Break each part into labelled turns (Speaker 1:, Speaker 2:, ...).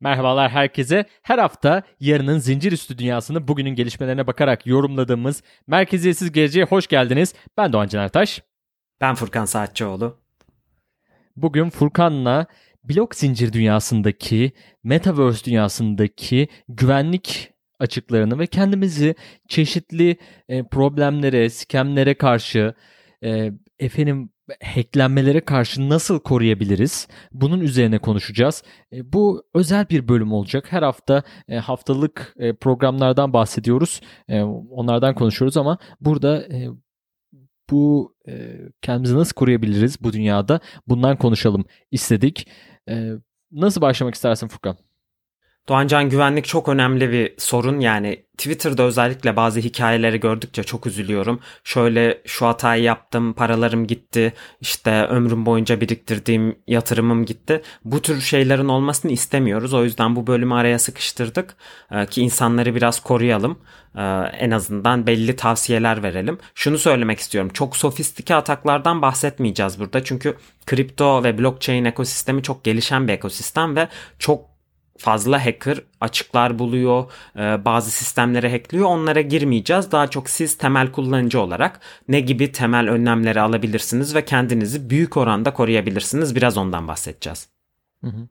Speaker 1: Merhabalar herkese. Her hafta yarının zincir üstü dünyasını bugünün gelişmelerine bakarak yorumladığımız Merkeziyetsiz Geleceğe hoş geldiniz. Ben Doğan Can Ertaş.
Speaker 2: Ben Furkan Saatçıoğlu.
Speaker 1: Bugün Furkan'la blok zincir dünyasındaki, metaverse dünyasındaki güvenlik açıklarını ve kendimizi çeşitli e, problemlere, skemlere karşı, e, efendim hacklenmelere karşı nasıl koruyabiliriz? Bunun üzerine konuşacağız. E, bu özel bir bölüm olacak. Her hafta e, haftalık e, programlardan bahsediyoruz. Onlardan konuşuyoruz ama burada bu kendimizi nasıl koruyabiliriz bu dünyada? Bundan konuşalım istedik. Nasıl başlamak istersin Furkan?
Speaker 2: Doğancan güvenlik çok önemli bir sorun. Yani Twitter'da özellikle bazı hikayeleri gördükçe çok üzülüyorum. Şöyle şu hatayı yaptım, paralarım gitti, işte ömrüm boyunca biriktirdiğim yatırımım gitti. Bu tür şeylerin olmasını istemiyoruz. O yüzden bu bölümü araya sıkıştırdık ee, ki insanları biraz koruyalım. Ee, en azından belli tavsiyeler verelim. Şunu söylemek istiyorum. Çok sofistike ataklardan bahsetmeyeceğiz burada. Çünkü kripto ve blockchain ekosistemi çok gelişen bir ekosistem ve çok fazla hacker açıklar buluyor, e, bazı sistemlere hackliyor. Onlara girmeyeceğiz. Daha çok siz temel kullanıcı olarak ne gibi temel önlemleri alabilirsiniz ve kendinizi büyük oranda koruyabilirsiniz. Biraz ondan bahsedeceğiz.
Speaker 1: Hı hı.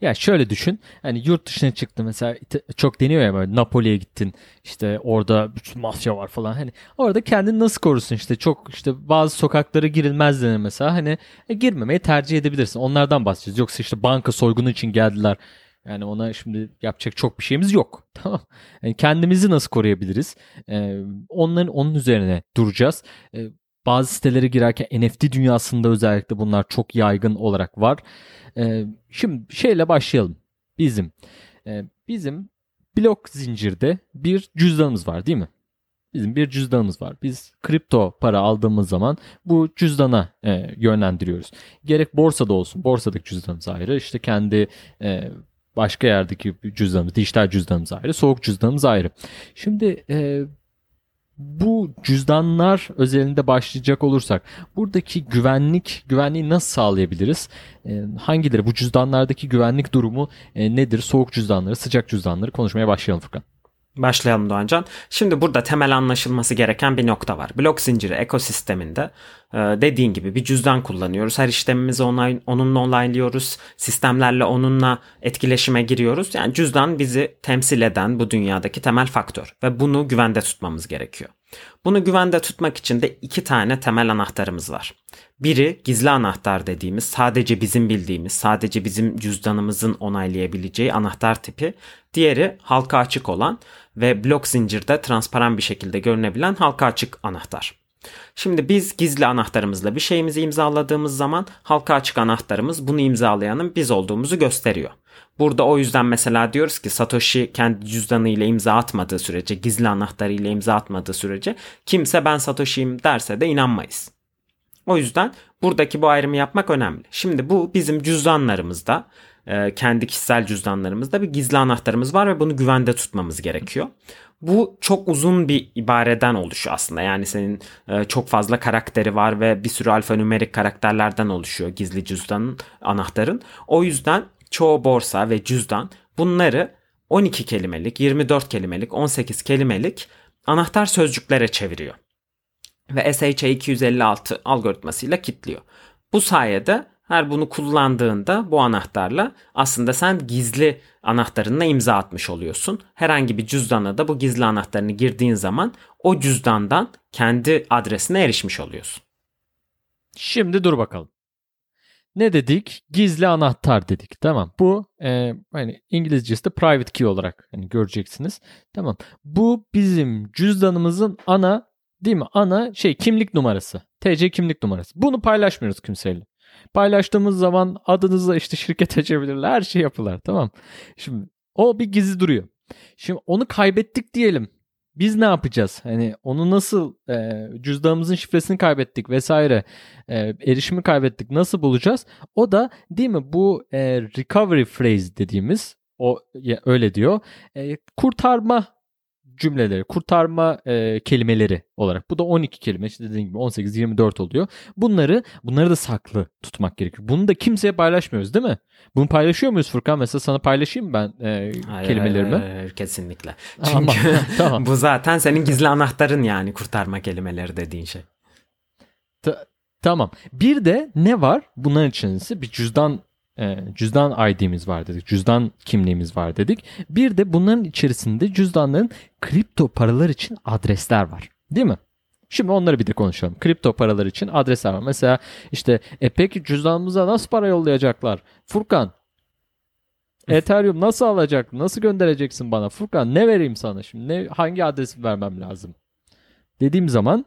Speaker 1: Ya şöyle düşün. Hani yurt dışına çıktı mesela çok deniyor ya böyle Napoli'ye gittin. işte orada bütün mafya var falan. Hani orada kendini nasıl korursun işte çok işte bazı sokaklara girilmez denir mesela. Hani e, girmemeyi tercih edebilirsin. Onlardan bahsedeceğiz. Yoksa işte banka soygunu için geldiler. Yani ona şimdi yapacak çok bir şeyimiz yok. Tamam. Yani kendimizi nasıl koruyabiliriz? Ee, onların onun üzerine duracağız. Ee, bazı sitelere girerken NFT dünyasında özellikle bunlar çok yaygın olarak var. Ee, şimdi şeyle başlayalım. Bizim e, bizim blok zincirde bir cüzdanımız var değil mi? Bizim bir cüzdanımız var. Biz kripto para aldığımız zaman bu cüzdana e, yönlendiriyoruz. Gerek borsada olsun, borsadaki cüzdanımız ayrı. İşte kendi e, başka yerdeki cüzdanımız, dijital cüzdanımız ayrı, soğuk cüzdanımız ayrı. Şimdi e, bu cüzdanlar özelinde başlayacak olursak buradaki güvenlik güvenliği nasıl sağlayabiliriz? E, hangileri bu cüzdanlardaki güvenlik durumu e, nedir? Soğuk cüzdanları, sıcak cüzdanları konuşmaya başlayalım Furkan.
Speaker 2: Başlayalım Doğancan. Şimdi burada temel anlaşılması gereken bir nokta var. Blok zinciri ekosisteminde e, dediğin gibi bir cüzdan kullanıyoruz. Her işlemimizi online, onunla online'lıyoruz. Sistemlerle onunla etkileşime giriyoruz. Yani cüzdan bizi temsil eden bu dünyadaki temel faktör ve bunu güvende tutmamız gerekiyor. Bunu güvende tutmak için de iki tane temel anahtarımız var. Biri gizli anahtar dediğimiz sadece bizim bildiğimiz, sadece bizim cüzdanımızın onaylayabileceği anahtar tipi. Diğeri halka açık olan ve blok zincirde transparan bir şekilde görünebilen halka açık anahtar. Şimdi biz gizli anahtarımızla bir şeyimizi imzaladığımız zaman halka açık anahtarımız bunu imzalayanın biz olduğumuzu gösteriyor. Burada o yüzden mesela diyoruz ki Satoshi kendi cüzdanı ile imza atmadığı sürece, gizli anahtarı ile imza atmadığı sürece kimse ben Satoshi'yim derse de inanmayız. O yüzden buradaki bu ayrımı yapmak önemli. Şimdi bu bizim cüzdanlarımızda, e, kendi kişisel cüzdanlarımızda bir gizli anahtarımız var ve bunu güvende tutmamız gerekiyor. Bu çok uzun bir ibareden oluşuyor aslında. Yani senin e, çok fazla karakteri var ve bir sürü alfanümerik karakterlerden oluşuyor gizli cüzdanın, anahtarın. O yüzden çoğu borsa ve cüzdan bunları 12 kelimelik, 24 kelimelik, 18 kelimelik anahtar sözcüklere çeviriyor. Ve SHA-256 algoritmasıyla kilitliyor. Bu sayede her bunu kullandığında bu anahtarla aslında sen gizli anahtarınla imza atmış oluyorsun. Herhangi bir cüzdana da bu gizli anahtarını girdiğin zaman o cüzdandan kendi adresine erişmiş oluyorsun.
Speaker 1: Şimdi dur bakalım. Ne dedik? Gizli anahtar dedik. Tamam. Bu e, hani İngilizcesi de private key olarak hani göreceksiniz. Tamam. Bu bizim cüzdanımızın ana değil mi? Ana şey kimlik numarası. TC kimlik numarası. Bunu paylaşmıyoruz kimseyle. Paylaştığımız zaman adınıza işte şirket açabilirler. Her şey yapılar. Tamam. Şimdi o bir gizli duruyor. Şimdi onu kaybettik diyelim. Biz ne yapacağız? Hani onu nasıl e, cüzdanımızın şifresini kaybettik vesaire e, erişimi kaybettik nasıl bulacağız? O da değil mi bu e, recovery phrase dediğimiz o ya, öyle diyor. E, kurtarma cümleleri, kurtarma e, kelimeleri olarak. Bu da 12 kelime işte dediğim gibi 18 24 oluyor. Bunları bunları da saklı tutmak gerekiyor. Bunu da kimseye paylaşmıyoruz değil mi? Bunu paylaşıyor muyuz Furkan? Mesela sana paylaşayım mı ben e,
Speaker 2: Hayır,
Speaker 1: kelimelerimi?
Speaker 2: hayır, hayır, kesinlikle. Çünkü
Speaker 1: tamam.
Speaker 2: bu zaten senin gizli anahtarın yani kurtarma kelimeleri dediğin şey.
Speaker 1: Tamam. Bir de ne var? Bunların içerisinde bir cüzdan cüzdan ID'miz var dedik. Cüzdan kimliğimiz var dedik. Bir de bunların içerisinde cüzdanların kripto paralar için adresler var. Değil mi? Şimdi onları bir de konuşalım. Kripto paralar için adresler var. Mesela işte e peki cüzdanımıza nasıl para yollayacaklar? Furkan Ethereum nasıl alacak? Nasıl göndereceksin bana? Furkan ne vereyim sana şimdi? Ne, hangi adresi vermem lazım? Dediğim zaman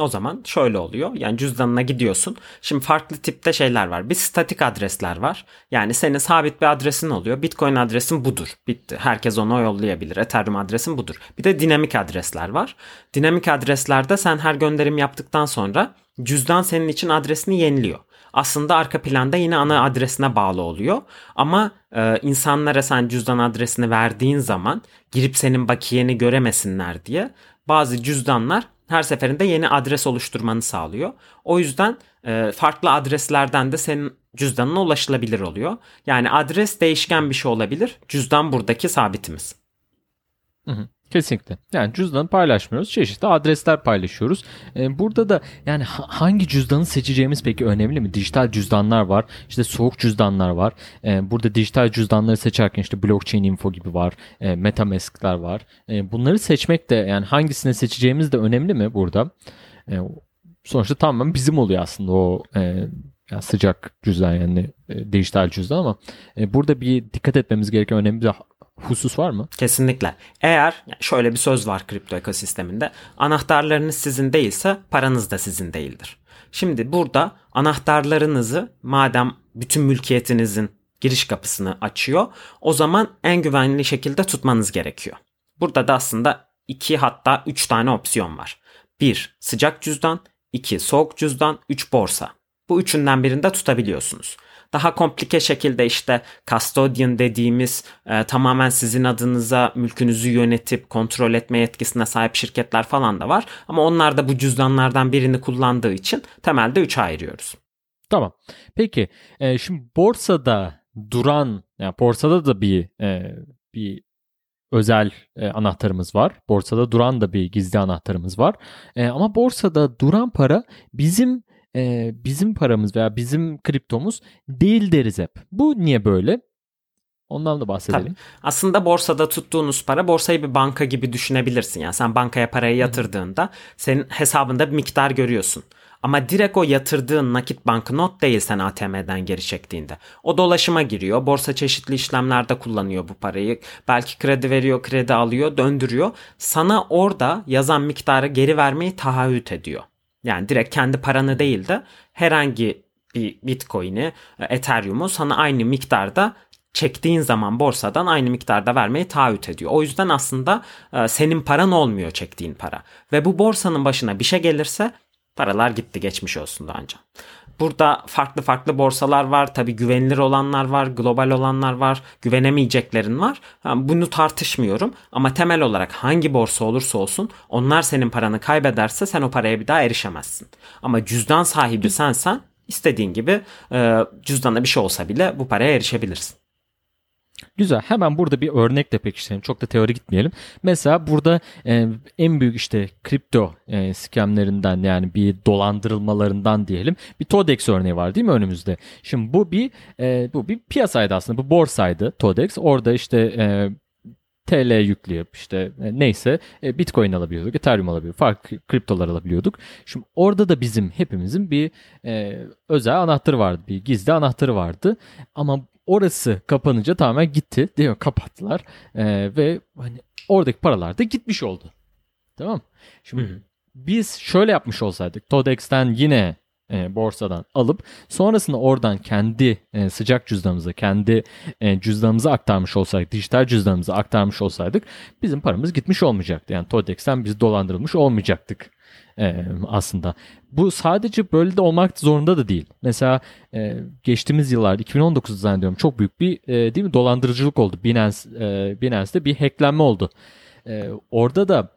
Speaker 2: O zaman şöyle oluyor. Yani cüzdanına gidiyorsun. Şimdi farklı tipte şeyler var. Bir statik adresler var. Yani senin sabit bir adresin oluyor. Bitcoin adresin budur. Bitti. Herkes onu yollayabilir. Ethereum adresin budur. Bir de dinamik adresler var. Dinamik adreslerde sen her gönderim yaptıktan sonra cüzdan senin için adresini yeniliyor. Aslında arka planda yine ana adresine bağlı oluyor. Ama e, insanlara sen cüzdan adresini verdiğin zaman girip senin bakiyeni göremesinler diye bazı cüzdanlar her seferinde yeni adres oluşturmanı sağlıyor. O yüzden e, farklı adreslerden de senin cüzdanına ulaşılabilir oluyor. Yani adres değişken bir şey olabilir. Cüzdan buradaki sabitimiz.
Speaker 1: Hı hı, Kesinlikle. Yani cüzdanı paylaşmıyoruz. Çeşitli adresler paylaşıyoruz. Ee, burada da yani ha- hangi cüzdanı seçeceğimiz peki önemli mi? Dijital cüzdanlar var. işte soğuk cüzdanlar var. Ee, burada dijital cüzdanları seçerken işte blockchain info gibi var. E, metamask'lar var. E, bunları seçmek de yani hangisini seçeceğimiz de önemli mi burada? E, sonuçta tamamen bizim oluyor aslında o e, yani sıcak cüzdan yani e, dijital cüzdan ama e, burada bir dikkat etmemiz gereken önemli bir husus var mı?
Speaker 2: Kesinlikle. Eğer şöyle bir söz var kripto ekosisteminde. Anahtarlarınız sizin değilse paranız da sizin değildir. Şimdi burada anahtarlarınızı madem bütün mülkiyetinizin giriş kapısını açıyor o zaman en güvenli şekilde tutmanız gerekiyor. Burada da aslında iki hatta üç tane opsiyon var. Bir sıcak cüzdan, iki soğuk cüzdan, üç borsa. Bu üçünden birinde tutabiliyorsunuz. Daha komplike şekilde işte custodian dediğimiz e, tamamen sizin adınıza mülkünüzü yönetip kontrol etme yetkisine sahip şirketler falan da var. Ama onlar da bu cüzdanlardan birini kullandığı için temelde 3'e ayırıyoruz.
Speaker 1: Tamam. Peki e, şimdi borsada duran yani borsada da bir e, bir özel e, anahtarımız var. Borsada duran da bir gizli anahtarımız var. E, ama borsada duran para bizim e, bizim paramız veya bizim kriptomuz değil deriz hep. Bu niye böyle? Ondan da bahsedelim.
Speaker 2: Aslında borsada tuttuğunuz para borsayı bir banka gibi düşünebilirsin. Yani sen bankaya parayı yatırdığında senin hesabında bir miktar görüyorsun. Ama direkt o yatırdığın nakit banknot değil sen ATM'den geri çektiğinde. O dolaşıma giriyor. Borsa çeşitli işlemlerde kullanıyor bu parayı. Belki kredi veriyor, kredi alıyor, döndürüyor. Sana orada yazan miktarı geri vermeyi taahhüt ediyor. Yani direkt kendi paranı değil de herhangi bir Bitcoin'i, Ethereum'u sana aynı miktarda çektiğin zaman borsadan aynı miktarda vermeyi taahhüt ediyor. O yüzden aslında e, senin paran olmuyor çektiğin para. Ve bu borsanın başına bir şey gelirse paralar gitti geçmiş olsun daha önce. Burada farklı farklı borsalar var. Tabi güvenilir olanlar var, global olanlar var, güvenemeyeceklerin var. Bunu tartışmıyorum ama temel olarak hangi borsa olursa olsun onlar senin paranı kaybederse sen o paraya bir daha erişemezsin. Ama cüzdan sahibi sensen istediğin gibi e, cüzdana bir şey olsa bile bu paraya erişebilirsin.
Speaker 1: Güzel. Hemen burada bir örnekle pekiştirelim. Çok da teori gitmeyelim. Mesela burada e, en büyük işte kripto e, skemlerinden yani bir dolandırılmalarından diyelim bir Todex örneği var değil mi önümüzde? Şimdi bu bir e, bu bir piyasaydı aslında. Bu borsaydı Todex. Orada işte e, TL yükleyip işte e, neyse e, Bitcoin alabiliyorduk, Ethereum alabiliyorduk, farklı kriptolar alabiliyorduk. Şimdi orada da bizim hepimizin bir e, özel anahtarı vardı, bir gizli anahtarı vardı. Ama orası kapanınca tamamen gitti, değil mi? Kapattılar e, ve hani oradaki paralar da gitmiş oldu. Tamam. Şimdi
Speaker 2: Hı hı.
Speaker 1: biz şöyle yapmış olsaydık, Todex'ten yine e, borsadan alıp sonrasında oradan kendi e, sıcak cüzdanımıza, kendi e, cüzdanımıza aktarmış olsaydık, dijital cüzdanımıza aktarmış olsaydık bizim paramız gitmiş olmayacaktı. Yani Todex'ten biz dolandırılmış olmayacaktık e, aslında. Bu sadece böyle de olmak zorunda da değil. Mesela e, geçtiğimiz yıllar 2019 zannediyorum çok büyük bir e, değil mi dolandırıcılık oldu. Binance e, Binance'de bir hacklenme oldu. E, orada da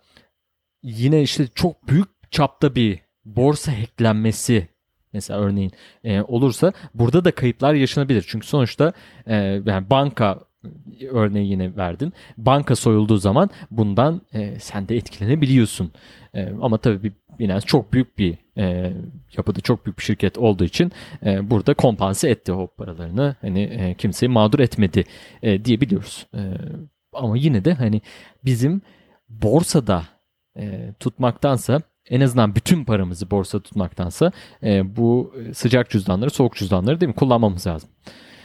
Speaker 1: yine işte çok büyük çapta bir borsa hacklenmesi mesela örneğin e, olursa burada da kayıplar yaşanabilir. Çünkü sonuçta e, yani banka örneği yine verdin. Banka soyulduğu zaman bundan e, sen de etkilenebiliyorsun. E, ama tabii bir Binance çok büyük bir e, yapıda çok büyük bir şirket olduğu için e, burada kompanse etti o paralarını. Hani e, kimseyi mağdur etmedi e, diyebiliyoruz. E, ama yine de hani bizim borsada e, tutmaktansa en azından bütün paramızı borsa tutmaktansa e, bu sıcak cüzdanları, soğuk cüzdanları değil mi kullanmamız lazım.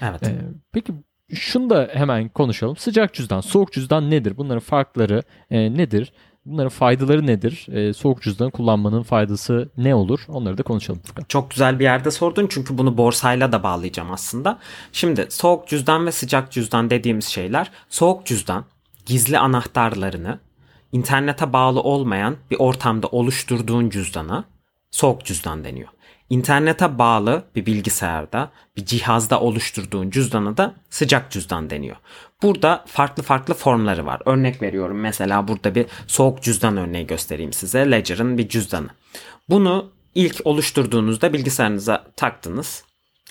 Speaker 2: Evet.
Speaker 1: E, peki şunu da hemen konuşalım. Sıcak cüzdan, soğuk cüzdan nedir? Bunların farkları e, nedir? Bunların faydaları nedir? E, soğuk cüzdan kullanmanın faydası ne olur? Onları da konuşalım.
Speaker 2: Çok güzel bir yerde sordun çünkü bunu borsayla da bağlayacağım aslında. Şimdi soğuk cüzdan ve sıcak cüzdan dediğimiz şeyler. Soğuk cüzdan gizli anahtarlarını internete bağlı olmayan bir ortamda oluşturduğun cüzdana soğuk cüzdan deniyor. İnternete bağlı bir bilgisayarda, bir cihazda oluşturduğun cüzdana da sıcak cüzdan deniyor. Burada farklı farklı formları var. Örnek veriyorum mesela burada bir soğuk cüzdan örneği göstereyim size. Ledger'ın bir cüzdanı. Bunu ilk oluşturduğunuzda bilgisayarınıza taktınız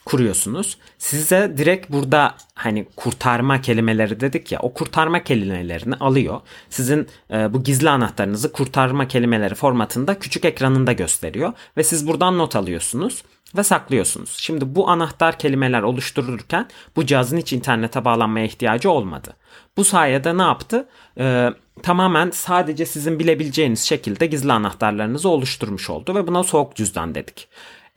Speaker 2: kuruyorsunuz. Size direkt burada hani kurtarma kelimeleri dedik ya o kurtarma kelimelerini alıyor. Sizin e, bu gizli anahtarınızı kurtarma kelimeleri formatında küçük ekranında gösteriyor ve siz buradan not alıyorsunuz ve saklıyorsunuz. Şimdi bu anahtar kelimeler oluşturulurken bu cihazın hiç internete bağlanmaya ihtiyacı olmadı. Bu sayede ne yaptı? Ee, tamamen sadece sizin bilebileceğiniz şekilde gizli anahtarlarınızı oluşturmuş oldu ve buna soğuk cüzdan dedik.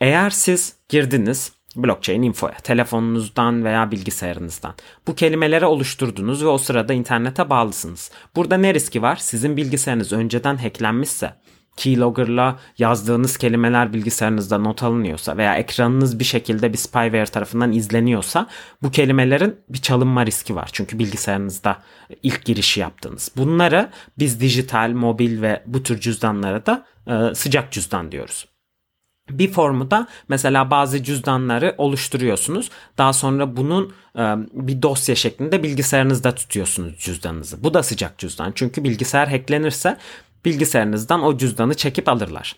Speaker 2: Eğer siz girdiniz blockchain infoya telefonunuzdan veya bilgisayarınızdan. Bu kelimeleri oluşturdunuz ve o sırada internete bağlısınız. Burada ne riski var? Sizin bilgisayarınız önceden hacklenmişse keylogger'la yazdığınız kelimeler bilgisayarınızda not alınıyorsa veya ekranınız bir şekilde bir spyware tarafından izleniyorsa bu kelimelerin bir çalınma riski var. Çünkü bilgisayarınızda ilk girişi yaptınız. Bunları biz dijital, mobil ve bu tür cüzdanlara da e, sıcak cüzdan diyoruz. Bir formu da mesela bazı cüzdanları oluşturuyorsunuz. Daha sonra bunun e, bir dosya şeklinde bilgisayarınızda tutuyorsunuz cüzdanınızı. Bu da sıcak cüzdan. Çünkü bilgisayar hacklenirse bilgisayarınızdan o cüzdanı çekip alırlar.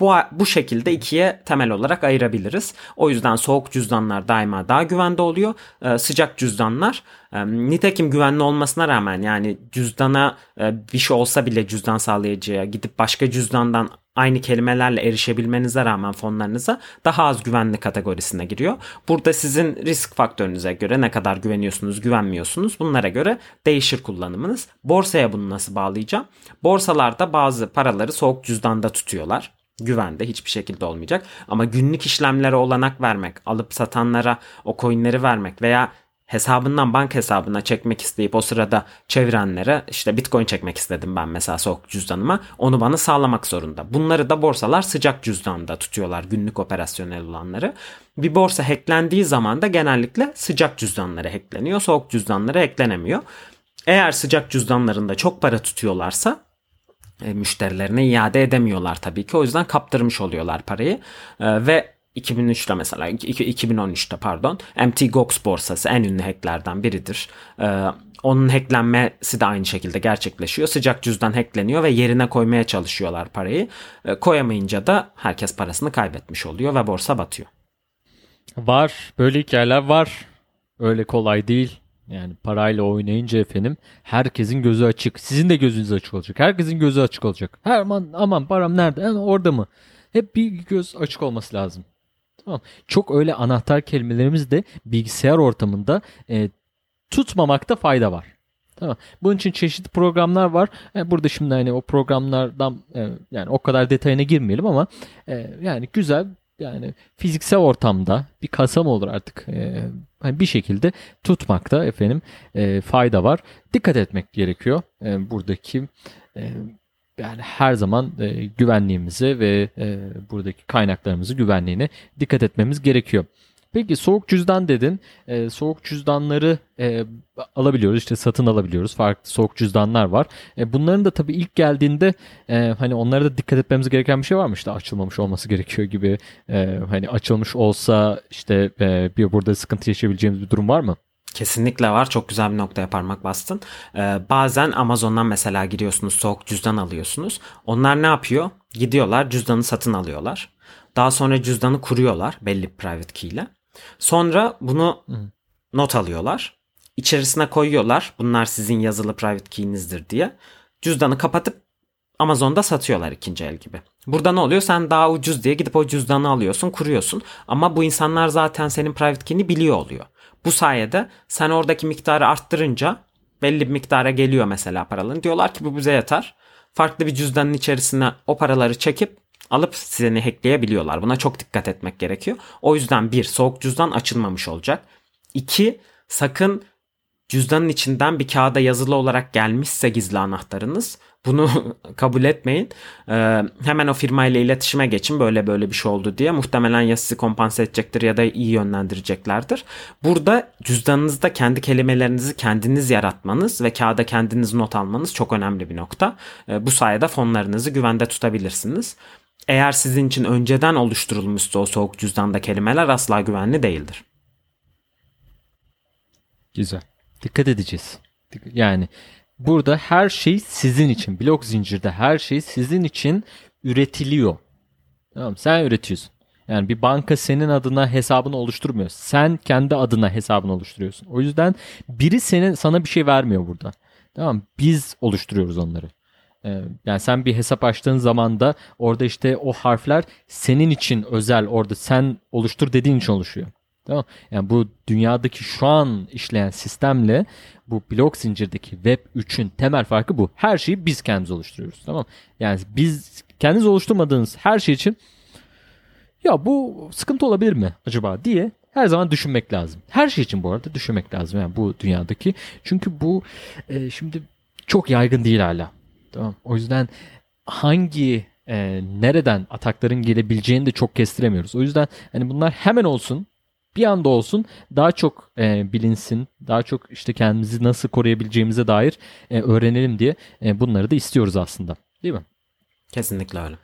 Speaker 2: Bu, bu şekilde ikiye temel olarak ayırabiliriz. O yüzden soğuk cüzdanlar daima daha güvende oluyor. Ee, sıcak cüzdanlar e, nitekim güvenli olmasına rağmen yani cüzdana e, bir şey olsa bile cüzdan sağlayıcıya gidip başka cüzdandan aynı kelimelerle erişebilmenize rağmen fonlarınıza daha az güvenli kategorisine giriyor. Burada sizin risk faktörünüze göre ne kadar güveniyorsunuz, güvenmiyorsunuz bunlara göre değişir kullanımınız. Borsaya bunu nasıl bağlayacağım? Borsalarda bazı paraları soğuk cüzdanda tutuyorlar güvende hiçbir şekilde olmayacak. Ama günlük işlemlere olanak vermek, alıp satanlara o coinleri vermek veya hesabından bank hesabına çekmek isteyip o sırada çevirenlere işte bitcoin çekmek istedim ben mesela soğuk cüzdanıma onu bana sağlamak zorunda. Bunları da borsalar sıcak cüzdanda tutuyorlar günlük operasyonel olanları. Bir borsa hacklendiği zaman da genellikle sıcak cüzdanları hackleniyor soğuk cüzdanları hacklenemiyor. Eğer sıcak cüzdanlarında çok para tutuyorlarsa müşterilerine iade edemiyorlar tabii ki. O yüzden kaptırmış oluyorlar parayı. E, ve 2003'te mesela 2013'te pardon MT Gox borsası en ünlü hacklerden biridir. Ee, onun hacklenmesi de aynı şekilde gerçekleşiyor. Sıcak cüzdan hackleniyor ve yerine koymaya çalışıyorlar parayı. Ee, koyamayınca da herkes parasını kaybetmiş oluyor ve borsa batıyor.
Speaker 1: Var. Böyle hikayeler var. Öyle kolay değil. Yani parayla oynayınca efendim herkesin gözü açık. Sizin de gözünüz açık olacak. Herkesin gözü açık olacak. Her aman aman param nerede? Yani orada mı? Hep bir göz açık olması lazım. Tamam. Çok öyle anahtar kelimelerimiz de bilgisayar ortamında e, tutmamakta fayda var. Tamam. Bunun için çeşitli programlar var. E, burada şimdi hani o programlardan e, yani o kadar detayına girmeyelim ama e, yani güzel yani fiziksel ortamda bir kasa mı olur artık e, bir şekilde tutmakta efendim e, fayda var. Dikkat etmek gerekiyor. E, buradaki e, yani her zaman e, güvenliğimize ve e, buradaki kaynaklarımızı güvenliğine dikkat etmemiz gerekiyor. Peki soğuk cüzdan dedin. E, soğuk cüzdanları e, alabiliyoruz. işte satın alabiliyoruz. Farklı soğuk cüzdanlar var. E, bunların da tabii ilk geldiğinde e, hani onlara da dikkat etmemiz gereken bir şey var mı? İşte açılmamış olması gerekiyor gibi. E, hani açılmış olsa işte e, bir burada sıkıntı yaşayabileceğimiz bir durum var mı?
Speaker 2: Kesinlikle var. Çok güzel bir noktaya parmak bastın. Ee, bazen Amazon'dan mesela giriyorsunuz soğuk cüzdan alıyorsunuz. Onlar ne yapıyor? Gidiyorlar cüzdanı satın alıyorlar. Daha sonra cüzdanı kuruyorlar belli bir private key ile. Sonra bunu Hı. not alıyorlar. İçerisine koyuyorlar. Bunlar sizin yazılı private key'inizdir diye. Cüzdanı kapatıp Amazon'da satıyorlar ikinci el gibi. Burada ne oluyor? Sen daha ucuz diye gidip o cüzdanı alıyorsun, kuruyorsun. Ama bu insanlar zaten senin private key'ini biliyor oluyor. Bu sayede sen oradaki miktarı arttırınca belli bir miktara geliyor mesela paraların. Diyorlar ki bu bize yeter. Farklı bir cüzdanın içerisine o paraları çekip alıp seni hackleyebiliyorlar. Buna çok dikkat etmek gerekiyor. O yüzden bir soğuk cüzdan açılmamış olacak. İki sakın cüzdanın içinden bir kağıda yazılı olarak gelmişse gizli anahtarınız bunu kabul etmeyin. Ee, hemen o firmayla iletişime geçin böyle böyle bir şey oldu diye. Muhtemelen ya sizi kompanse edecektir ya da iyi yönlendireceklerdir. Burada cüzdanınızda kendi kelimelerinizi kendiniz yaratmanız ve kağıda kendiniz not almanız çok önemli bir nokta. Ee, bu sayede fonlarınızı güvende tutabilirsiniz. Eğer sizin için önceden oluşturulmuşsa o soğuk cüzdanda kelimeler asla güvenli değildir.
Speaker 1: Güzel. Dikkat edeceğiz. Yani burada her şey sizin için. Blok zincirde her şey sizin için üretiliyor. Tamam sen üretiyorsun. Yani bir banka senin adına hesabını oluşturmuyor. Sen kendi adına hesabını oluşturuyorsun. O yüzden biri senin sana bir şey vermiyor burada. Tamam Biz oluşturuyoruz onları. Ee, yani sen bir hesap açtığın zaman da orada işte o harfler senin için özel orada sen oluştur dediğin için oluşuyor. Tamam. Yani bu dünyadaki şu an işleyen sistemle bu blok zincirdeki Web 3'ün temel farkı bu. Her şeyi biz kendimiz oluşturuyoruz. Tamam. Yani biz kendiniz oluşturmadığınız her şey için ya bu sıkıntı olabilir mi acaba diye her zaman düşünmek lazım. Her şey için bu arada düşünmek lazım yani bu dünyadaki. Çünkü bu e, şimdi çok yaygın değil hala. Tamam. O yüzden hangi e, nereden atakların gelebileceğini de çok kestiremiyoruz. O yüzden hani bunlar hemen olsun bir anda olsun daha çok e, bilinsin, daha çok işte kendimizi nasıl koruyabileceğimize dair e, öğrenelim diye e, bunları da istiyoruz aslında. Değil mi?
Speaker 2: Kesinlikle öyle.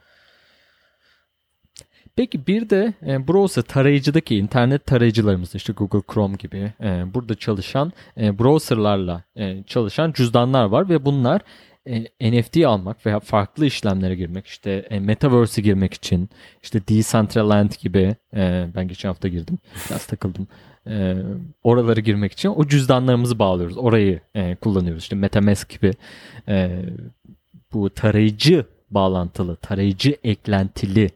Speaker 1: Peki bir de e, browser tarayıcıdaki internet tarayıcılarımız işte Google Chrome gibi e, burada çalışan e, browserlarla e, çalışan cüzdanlar var ve bunlar e, NFT almak veya farklı işlemlere girmek işte e, Metaverse'e girmek için işte Decentraland gibi e, ben geçen hafta girdim biraz takıldım. E, oralara girmek için o cüzdanlarımızı bağlıyoruz. Orayı e, kullanıyoruz. İşte Metamask gibi e, bu tarayıcı bağlantılı tarayıcı eklentili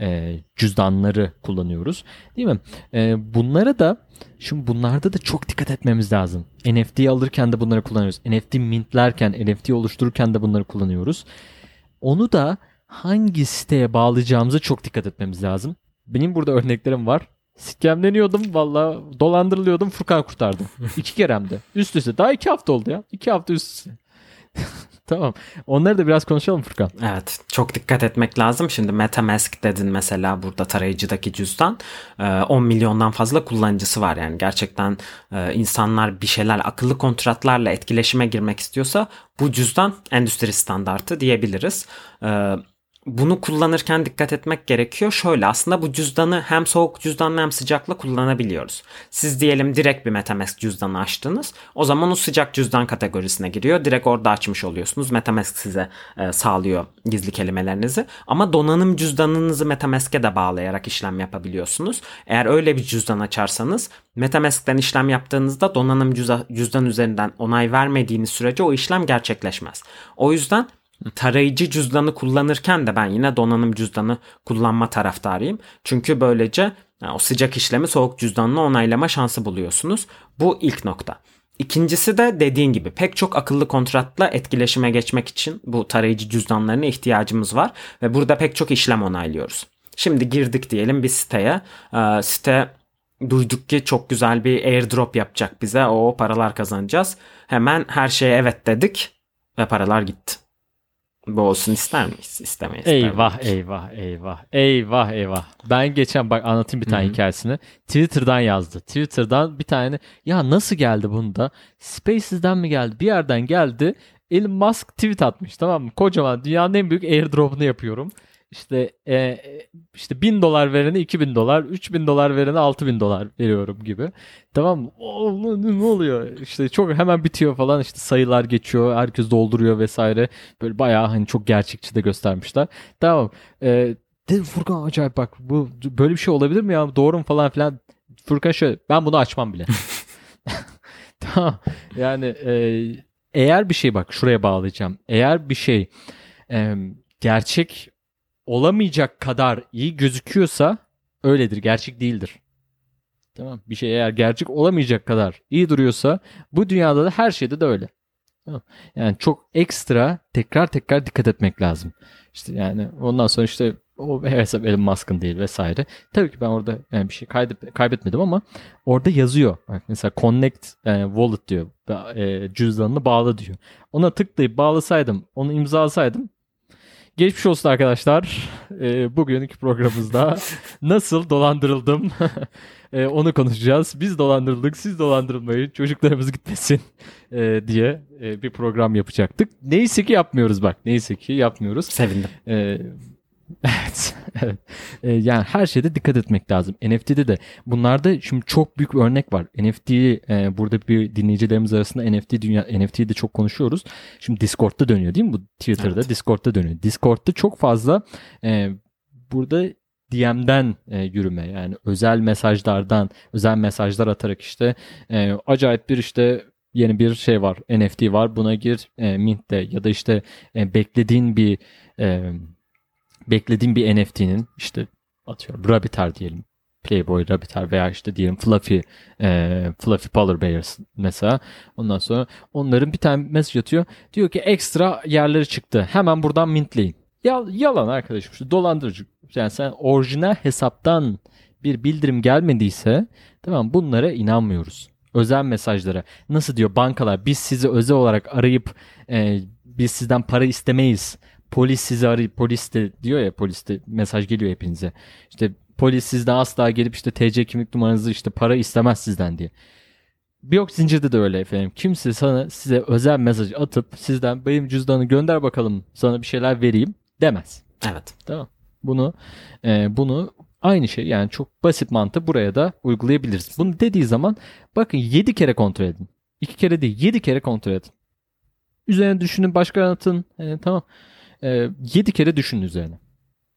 Speaker 1: e, cüzdanları kullanıyoruz. Değil mi? E, bunlara da şimdi bunlarda da çok dikkat etmemiz lazım. NFT alırken de bunları kullanıyoruz. NFT mintlerken, NFT oluştururken de bunları kullanıyoruz. Onu da hangi siteye bağlayacağımıza çok dikkat etmemiz lazım. Benim burada örneklerim var. Sikemleniyordum valla dolandırılıyordum Furkan kurtardı. iki kere hem de. Üst üste. Daha iki hafta oldu ya. İki hafta üst üste. Tamam. Onları da biraz konuşalım Furkan.
Speaker 2: Evet. Çok dikkat etmek lazım. Şimdi Metamask dedin mesela burada tarayıcıdaki cüzdan. 10 ee, milyondan fazla kullanıcısı var yani. Gerçekten e, insanlar bir şeyler akıllı kontratlarla etkileşime girmek istiyorsa bu cüzdan endüstri standartı diyebiliriz. Ee, bunu kullanırken dikkat etmek gerekiyor. Şöyle aslında bu cüzdanı hem soğuk cüzdanla hem sıcakla kullanabiliyoruz. Siz diyelim direkt bir Metamask cüzdanı açtınız. O zaman o sıcak cüzdan kategorisine giriyor. Direkt orada açmış oluyorsunuz. Metamask size e, sağlıyor gizli kelimelerinizi. Ama donanım cüzdanınızı Metamask'e de bağlayarak işlem yapabiliyorsunuz. Eğer öyle bir cüzdan açarsanız Metamask'ten işlem yaptığınızda donanım cüzdan üzerinden onay vermediğiniz sürece o işlem gerçekleşmez. O yüzden tarayıcı cüzdanı kullanırken de ben yine donanım cüzdanı kullanma taraftarıyım. Çünkü böylece yani o sıcak işlemi soğuk cüzdanla onaylama şansı buluyorsunuz. Bu ilk nokta. İkincisi de dediğin gibi pek çok akıllı kontratla etkileşime geçmek için bu tarayıcı cüzdanlarına ihtiyacımız var ve burada pek çok işlem onaylıyoruz. Şimdi girdik diyelim bir siteye. Ee, site duyduk ki çok güzel bir airdrop yapacak bize. O paralar kazanacağız. Hemen her şeye evet dedik ve paralar gitti. Bu olsun ister miyiz? İstemeyiz.
Speaker 1: Eyvah eyvah eyvah eyvah eyvah. Ben geçen bak anlatayım bir tane Hı-hı. hikayesini. Twitter'dan yazdı. Twitter'dan bir tane ya nasıl geldi bunda? Spaces'den mi geldi? Bir yerden geldi. Elon Musk tweet atmış tamam mı? Kocaman dünyanın en büyük airdrop'unu yapıyorum işte e, işte bin dolar verene 2000 dolar, 3000 dolar verene 6000 dolar veriyorum gibi. Tamam mı? ne oluyor? İşte çok hemen bitiyor falan işte sayılar geçiyor, herkes dolduruyor vesaire. Böyle bayağı hani çok gerçekçi de göstermişler. Tamam. E, dedim Furkan acayip bak bu böyle bir şey olabilir mi ya? Doğru mu falan filan. Furkan şöyle ben bunu açmam bile. tamam. Yani e, eğer bir şey bak şuraya bağlayacağım. Eğer bir şey e, gerçek olamayacak kadar iyi gözüküyorsa öyledir. Gerçek değildir. Tamam. Bir şey eğer gerçek olamayacak kadar iyi duruyorsa bu dünyada da her şeyde de öyle. Yani çok ekstra tekrar tekrar dikkat etmek lazım. İşte yani ondan sonra işte o hesap Elon Musk'ın değil vesaire. Tabii ki ben orada yani bir şey kaybet, kaybetmedim ama orada yazıyor. Bak mesela connect e, wallet diyor. E, cüzdanını bağla diyor. Ona tıklayıp bağlasaydım, onu imzalasaydım Geçmiş olsun arkadaşlar. E, bugünkü programımızda nasıl dolandırıldım e, onu konuşacağız. Biz dolandırıldık, siz dolandırılmayın, çocuklarımız gitmesin e, diye e, bir program yapacaktık. Neyse ki yapmıyoruz bak. Neyse ki yapmıyoruz.
Speaker 2: Sevindim.
Speaker 1: E, Evet. evet. Ee, yani her şeyde dikkat etmek lazım. NFT'de de bunlarda şimdi çok büyük bir örnek var. NFT'yi e, burada bir dinleyicilerimiz arasında NFT dünya NFT'yi de çok konuşuyoruz. Şimdi Discord'da dönüyor değil mi? Bu Twitter'da evet. Discord'da dönüyor. Discord'da çok fazla e, burada DM'den e, yürüme yani özel mesajlardan özel mesajlar atarak işte e, acayip bir işte yeni bir şey var NFT var buna gir e, Mint'te ya da işte e, beklediğin bir e, beklediğim bir NFT'nin işte atıyorum Rabbiter diyelim. Playboy Rabbiter veya işte diyelim Fluffy e, Fluffy Polar Bears mesela. Ondan sonra onların bir tane mesaj atıyor. Diyor ki ekstra yerleri çıktı. Hemen buradan mintleyin. Ya, yalan arkadaşım. Şu dolandırıcı. Yani sen orijinal hesaptan bir bildirim gelmediyse tamam bunlara inanmıyoruz. Özel mesajlara. Nasıl diyor bankalar biz sizi özel olarak arayıp e, biz sizden para istemeyiz polis sizi arayıp polis de diyor ya polis de mesaj geliyor hepinize. İşte polis sizden asla gelip işte TC kimlik numaranızı işte para istemez sizden diye. Biyok zincirde de öyle efendim. Kimse sana size özel mesaj atıp sizden benim cüzdanı gönder bakalım sana bir şeyler vereyim demez.
Speaker 2: Evet.
Speaker 1: Tamam. Bunu e, bunu aynı şey yani çok basit mantığı buraya da uygulayabiliriz. Bunu dediği zaman bakın 7 kere kontrol edin. 2 kere değil 7 kere kontrol edin. Üzerine düşünün başka anlatın. E, tamam e, ee, 7 kere düşün üzerine.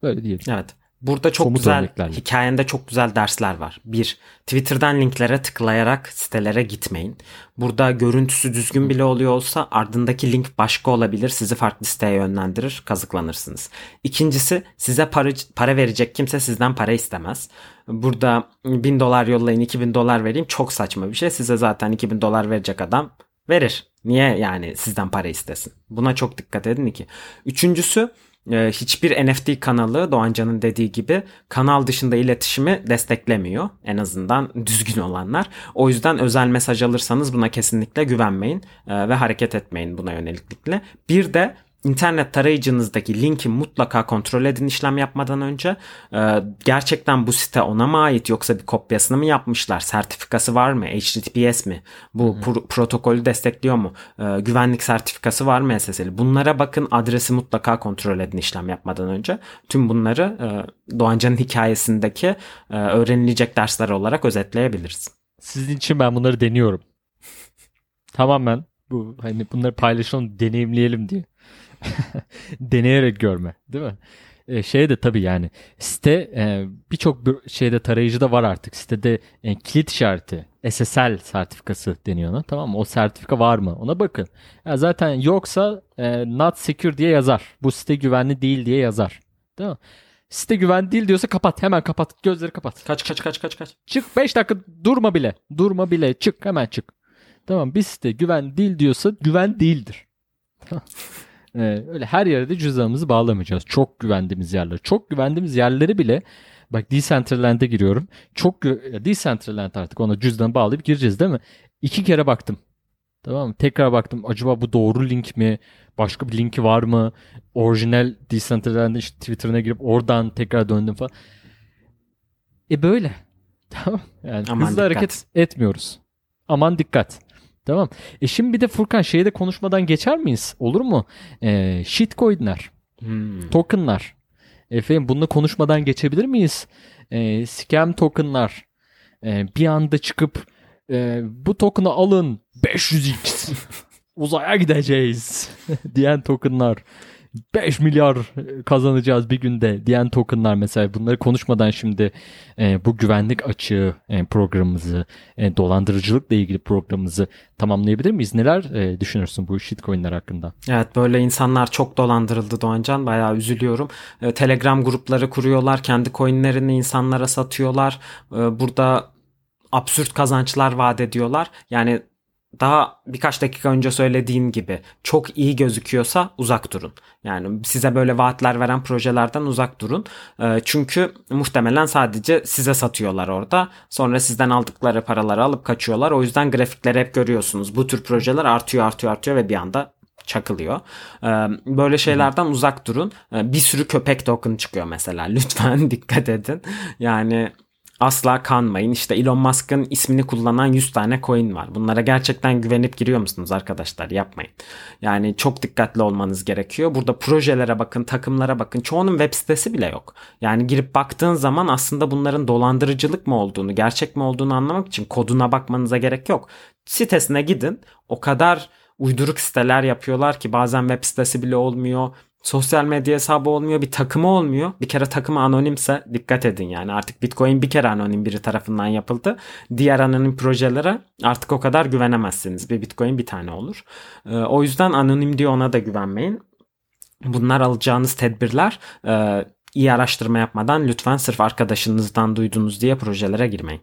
Speaker 1: Böyle diyelim.
Speaker 2: Evet. Burada çok Somut güzel örneklerle. hikayende çok güzel dersler var. Bir, Twitter'dan linklere tıklayarak sitelere gitmeyin. Burada görüntüsü düzgün bile oluyor olsa ardındaki link başka olabilir. Sizi farklı siteye yönlendirir, kazıklanırsınız. İkincisi size para, para verecek kimse sizden para istemez. Burada 1000 dolar yollayın 2000 dolar vereyim çok saçma bir şey. Size zaten 2000 dolar verecek adam verir. Niye yani sizden para istesin? Buna çok dikkat edin ki. Üçüncüsü e, hiçbir NFT kanalı Doğancan'ın dediği gibi kanal dışında iletişimi desteklemiyor. En azından düzgün olanlar. O yüzden özel mesaj alırsanız buna kesinlikle güvenmeyin e, ve hareket etmeyin buna yöneliklikle. Bir de İnternet tarayıcınızdaki linki mutlaka kontrol edin işlem yapmadan önce. Ee, gerçekten bu site ona mı ait yoksa bir kopyasını mı yapmışlar? Sertifikası var mı? HTTPS mi? Bu pro- protokolü destekliyor mu? Ee, güvenlik sertifikası var mı SSL? Bunlara bakın adresi mutlaka kontrol edin işlem yapmadan önce. Tüm bunları e, Doğancan'ın hikayesindeki e, öğrenilecek dersler olarak özetleyebiliriz.
Speaker 1: Sizin için ben bunları deniyorum. Tamamen bu hani bunları paylaşalım, deneyimleyelim diye. deneyerek görme değil mi? E, şey de tabii yani site e, birçok şeyde tarayıcıda var artık. Sitede e, kilit işareti SSL sertifikası deniyor ona. Tamam mı? O sertifika var mı? Ona bakın. Ya zaten yoksa e, not secure diye yazar. Bu site güvenli değil diye yazar. Değil mi? Site güvenli değil diyorsa kapat. Hemen kapat. Gözleri kapat.
Speaker 2: Kaç kaç kaç kaç kaç.
Speaker 1: Çık 5 dakika durma bile. Durma bile. Çık hemen çık. Tamam bir site güven değil diyorsa güven değildir. Ee, öyle her yere de cüzdanımızı bağlamayacağız. Çok güvendiğimiz yerler. Çok güvendiğimiz yerleri bile bak Decentraland'e giriyorum. Çok Decentraland artık ona cüzdanı bağlayıp gireceğiz değil mi? İki kere baktım. Tamam mı? Tekrar baktım acaba bu doğru link mi? Başka bir linki var mı? Orijinal Decentraland'ın işte Twitter'ına girip oradan tekrar döndüm falan. E böyle. Tamam. Yani
Speaker 2: Aman
Speaker 1: hızlı
Speaker 2: dikkat.
Speaker 1: hareket etmiyoruz. Aman dikkat. Tamam. E şimdi bir de Furkan şeyi de konuşmadan geçer miyiz? Olur mu? E, shitcoin'ler,
Speaker 2: Hmm.
Speaker 1: token'lar. Efendim bunu konuşmadan geçebilir miyiz? E, scam token'lar. E, bir anda çıkıp e, bu token'ı alın 500x uzaya gideceğiz diyen token'lar. 5 milyar kazanacağız bir günde diyen token'lar mesela bunları konuşmadan şimdi e, bu güvenlik açığı e, programımızı e, dolandırıcılıkla ilgili programımızı tamamlayabilir miyiz? Neler e, düşünürsün bu shitcoin'ler hakkında?
Speaker 2: Evet böyle insanlar çok dolandırıldı Doğancan. Bayağı üzülüyorum. Ee, Telegram grupları kuruyorlar. Kendi coinlerini insanlara satıyorlar. Ee, Burada absürt kazançlar vaat ediyorlar. Yani daha birkaç dakika önce söylediğim gibi çok iyi gözüküyorsa uzak durun. Yani size böyle vaatler veren projelerden uzak durun. Ee, Çünkü muhtemelen sadece size satıyorlar orada. Sonra sizden aldıkları paraları alıp kaçıyorlar. O yüzden grafikleri hep görüyorsunuz. Bu tür projeler artıyor artıyor artıyor ve bir anda çakılıyor. Ee, Böyle şeylerden uzak durun. Ee, Bir sürü köpek token çıkıyor mesela. Lütfen dikkat edin. Yani asla kanmayın. İşte Elon Musk'ın ismini kullanan 100 tane coin var. Bunlara gerçekten güvenip giriyor musunuz arkadaşlar? Yapmayın. Yani çok dikkatli olmanız gerekiyor. Burada projelere bakın, takımlara bakın. Çoğunun web sitesi bile yok. Yani girip baktığın zaman aslında bunların dolandırıcılık mı olduğunu, gerçek mi olduğunu anlamak için koduna bakmanıza gerek yok. Sitesine gidin. O kadar uyduruk siteler yapıyorlar ki bazen web sitesi bile olmuyor. Sosyal medya hesabı olmuyor, bir takımı olmuyor. Bir kere takımı anonimse dikkat edin yani. Artık Bitcoin bir kere anonim biri tarafından yapıldı. Diğer anonim projelere artık o kadar güvenemezsiniz. Bir Bitcoin bir tane olur. Ee, o yüzden anonim diye ona da güvenmeyin. Bunlar alacağınız tedbirler e, iyi araştırma yapmadan lütfen sırf arkadaşınızdan duydunuz diye projelere girmeyin.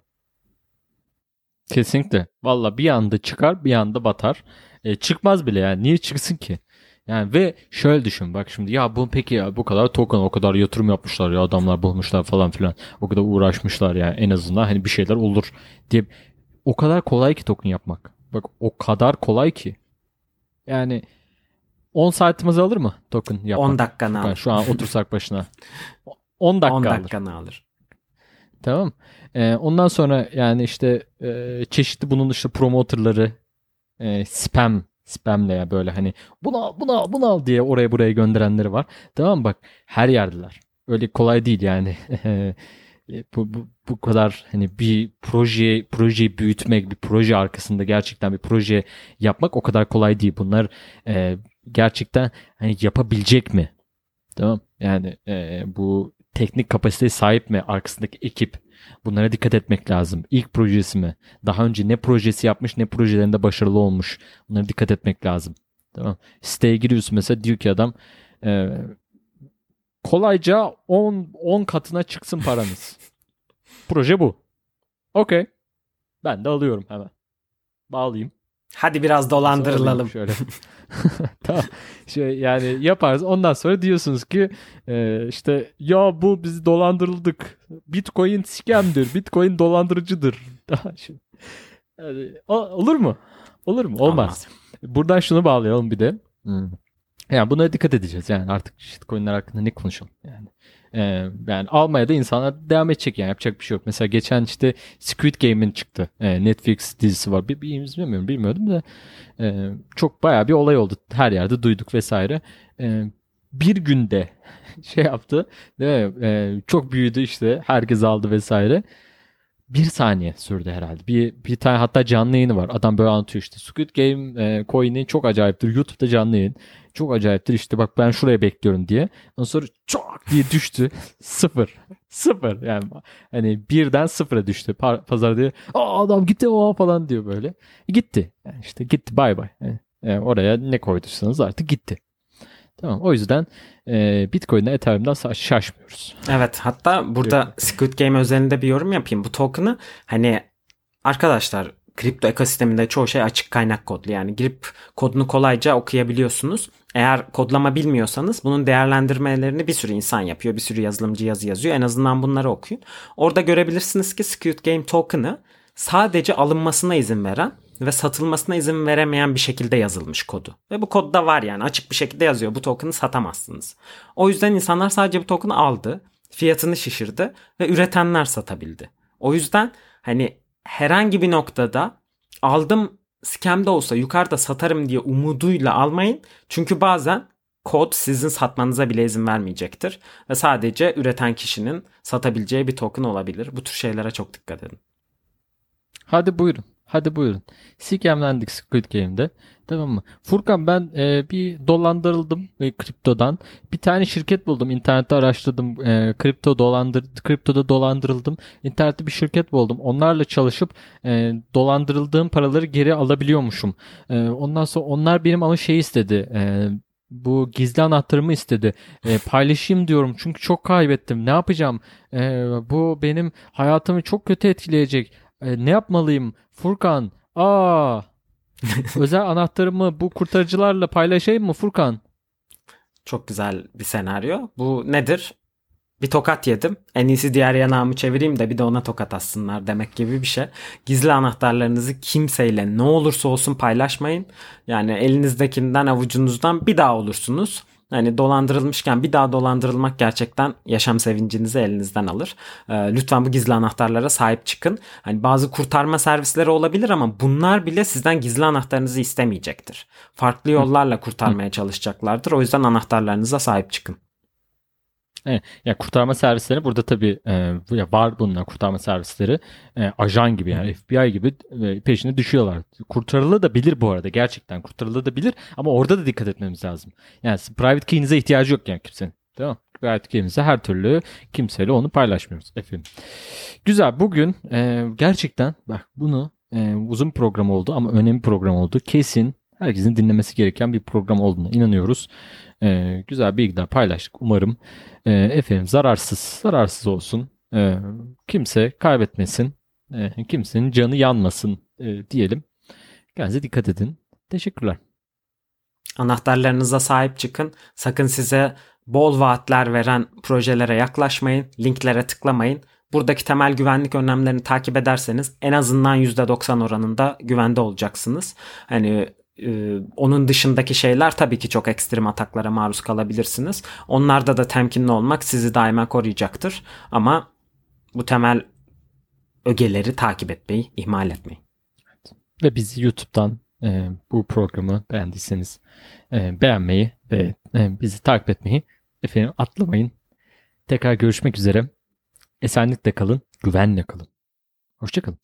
Speaker 1: Kesinlikle. Valla bir anda çıkar bir anda batar. E, çıkmaz bile yani. Niye çıksın ki? Yani ve şöyle düşün bak şimdi ya bu peki ya bu kadar token o kadar yatırım yapmışlar ya adamlar bulmuşlar falan filan o kadar uğraşmışlar ya en azından hani bir şeyler olur diye o kadar kolay ki token yapmak. Bak o kadar kolay ki. Yani 10 saatimizi alır mı token yapmak?
Speaker 2: 10 dakikanı
Speaker 1: Yani
Speaker 2: alır.
Speaker 1: şu an otursak başına. 10 dakika
Speaker 2: 10
Speaker 1: alır.
Speaker 2: dakikanı alır.
Speaker 1: Tamam. Ee, ondan sonra yani işte e, çeşitli bunun işte promoterları e, spam spamle ya böyle hani bunu al bunu al bunu al diye oraya buraya gönderenleri var. Tamam bak her yerdeler. Öyle kolay değil yani. E, bu, bu, bu kadar hani bir proje projeyi büyütmek bir proje arkasında gerçekten bir proje yapmak o kadar kolay değil. Bunlar e, gerçekten hani yapabilecek mi? Tamam. Yani e, bu teknik kapasiteye sahip mi arkasındaki ekip? Bunlara dikkat etmek lazım. İlk projesi mi? Daha önce ne projesi yapmış ne projelerinde başarılı olmuş? Bunlara dikkat etmek lazım. Tamam. Siteye giriyorsun mesela diyor ki adam e, kolayca 10 10 katına çıksın paranız. Proje bu. Okey. Ben de alıyorum hemen. Bağlayayım.
Speaker 2: Hadi biraz dolandırılalım.
Speaker 1: Şöyle. tamam. Şey, yani yaparız. Ondan sonra diyorsunuz ki e, işte ya bu biz dolandırıldık. Bitcoin scam'dir. Bitcoin dolandırıcıdır. Daha şimdi. Yani, o- olur mu? Olur mu? Olmaz. Buradan şunu bağlayalım bir de. Hmm. Yani buna dikkat edeceğiz. Yani artık shitcoin'ler hakkında ne konuşalım yani. Ee, yani almaya da insanlar devam edecek yani yapacak bir şey yok. Mesela geçen işte Squid Game'in çıktı. Ee, Netflix dizisi var. Bir, bir bilmiyorum bilmiyordum da ee, çok bayağı bir olay oldu. Her yerde duyduk vesaire. Bir günde şey yaptı. Değil mi? Çok büyüdü işte. Herkes aldı vesaire. Bir saniye sürdü herhalde. Bir, bir tane hatta canlı yayını var. Adam böyle anlatıyor işte. Squid Game e, coin'i çok acayiptir. YouTube'da canlı yayın. Çok acayiptir işte bak ben şuraya bekliyorum diye. Ondan sonra çok diye düştü. Sıfır. Sıfır. Yani hani birden sıfıra düştü. Pa- pazar diye Aa adam gitti o falan diyor böyle. Gitti. Yani işte gitti bay bay. Yani, e, oraya ne koyduysanız artık gitti. Tamam o yüzden e, Bitcoin'e Ethereum'dan şaşmıyoruz.
Speaker 2: Evet hatta burada. Squid Game özelinde bir yorum yapayım. Bu token'ı hani arkadaşlar kripto ekosisteminde çoğu şey açık kaynak kodlu. Yani girip kodunu kolayca okuyabiliyorsunuz. Eğer kodlama bilmiyorsanız bunun değerlendirmelerini bir sürü insan yapıyor. Bir sürü yazılımcı yazı yazıyor. En azından bunları okuyun. Orada görebilirsiniz ki Squid Game token'ı sadece alınmasına izin veren ve satılmasına izin veremeyen bir şekilde yazılmış kodu. Ve bu kodda var yani açık bir şekilde yazıyor bu token'ı satamazsınız. O yüzden insanlar sadece bu token'ı aldı, fiyatını şişirdi ve üretenler satabildi. O yüzden hani herhangi bir noktada aldım scam de olsa yukarıda satarım diye umuduyla almayın. Çünkü bazen kod sizin satmanıza bile izin vermeyecektir. Ve sadece üreten kişinin satabileceği bir token olabilir. Bu tür şeylere çok dikkat edin.
Speaker 1: Hadi buyurun. Hadi buyurun. Scamlendik Squid Game'de. Tamam mı? Furkan ben e, bir dolandırıldım e, kriptodan. Bir tane şirket buldum. İnternette araştırdım. E, kripto dolandır kriptoda dolandırıldım. İnternette bir şirket buldum. Onlarla çalışıp e, dolandırıldığım paraları geri alabiliyormuşum. E, ondan sonra onlar benim ama şey istedi. E, bu gizli anahtarımı istedi. E, paylaşayım diyorum çünkü çok kaybettim. Ne yapacağım? E, bu benim hayatımı çok kötü etkileyecek. E, ne yapmalıyım? Furkan. Aa. Özel anahtarımı bu kurtarıcılarla paylaşayım mı Furkan?
Speaker 2: Çok güzel bir senaryo. Bu nedir? Bir tokat yedim. En iyisi diğer yanağımı çevireyim de bir de ona tokat atsınlar demek gibi bir şey. Gizli anahtarlarınızı kimseyle ne olursa olsun paylaşmayın. Yani elinizdekinden avucunuzdan bir daha olursunuz. Hani dolandırılmışken bir daha dolandırılmak gerçekten yaşam sevincinizi elinizden alır. Ee, lütfen bu gizli anahtarlara sahip çıkın. Hani bazı kurtarma servisleri olabilir ama bunlar bile sizden gizli anahtarınızı istemeyecektir. Farklı yollarla kurtarmaya çalışacaklardır. O yüzden anahtarlarınıza sahip çıkın.
Speaker 1: Evet. Ya kurtarma servisleri burada tabii e, var bunlar kurtarma servisleri. E, ajan gibi yani FBI gibi e, peşine düşüyorlar. Kurtarılı da bilir bu arada gerçekten kurtarılı da bilir ama orada da dikkat etmemiz lazım. Yani private key'inize ihtiyacı yok yani kimsenin. Tamam Private key'imize her türlü kimseyle onu paylaşmıyoruz efendim. Güzel bugün e, gerçekten bak bunu e, uzun program oldu ama önemli program oldu. Kesin herkesin dinlemesi gereken bir program olduğuna inanıyoruz. E, güzel bilgiler paylaştık. Umarım e, efendim zararsız zararsız olsun. E, kimse kaybetmesin. E, kimsenin canı yanmasın e, diyelim. Kendinize dikkat edin. Teşekkürler.
Speaker 2: Anahtarlarınıza sahip çıkın. Sakın size bol vaatler veren projelere yaklaşmayın. Linklere tıklamayın. Buradaki temel güvenlik önlemlerini takip ederseniz en azından %90 oranında güvende olacaksınız. Hani ee, onun dışındaki şeyler tabii ki çok ekstrem ataklara maruz kalabilirsiniz. Onlarda da temkinli olmak sizi daima koruyacaktır. Ama bu temel ögeleri takip etmeyi ihmal etmeyin.
Speaker 1: Ve bizi YouTube'dan e, bu programı beğendiyseniz e, beğenmeyi ve e, bizi takip etmeyi efendim atlamayın. Tekrar görüşmek üzere. Esenlikle kalın, güvenle kalın. Hoşçakalın.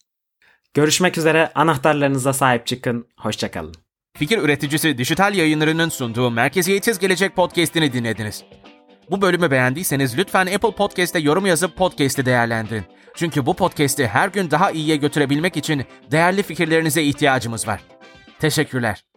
Speaker 2: Görüşmek üzere. Anahtarlarınıza sahip çıkın. Hoşçakalın.
Speaker 3: Fikir üreticisi Dijital Yayınları'nın sunduğu Merkeziyetsiz Gelecek podcast'ini dinlediniz. Bu bölümü beğendiyseniz lütfen Apple Podcast'te yorum yazıp podcast'i değerlendirin. Çünkü bu podcast'i her gün daha iyiye götürebilmek için değerli fikirlerinize ihtiyacımız var. Teşekkürler.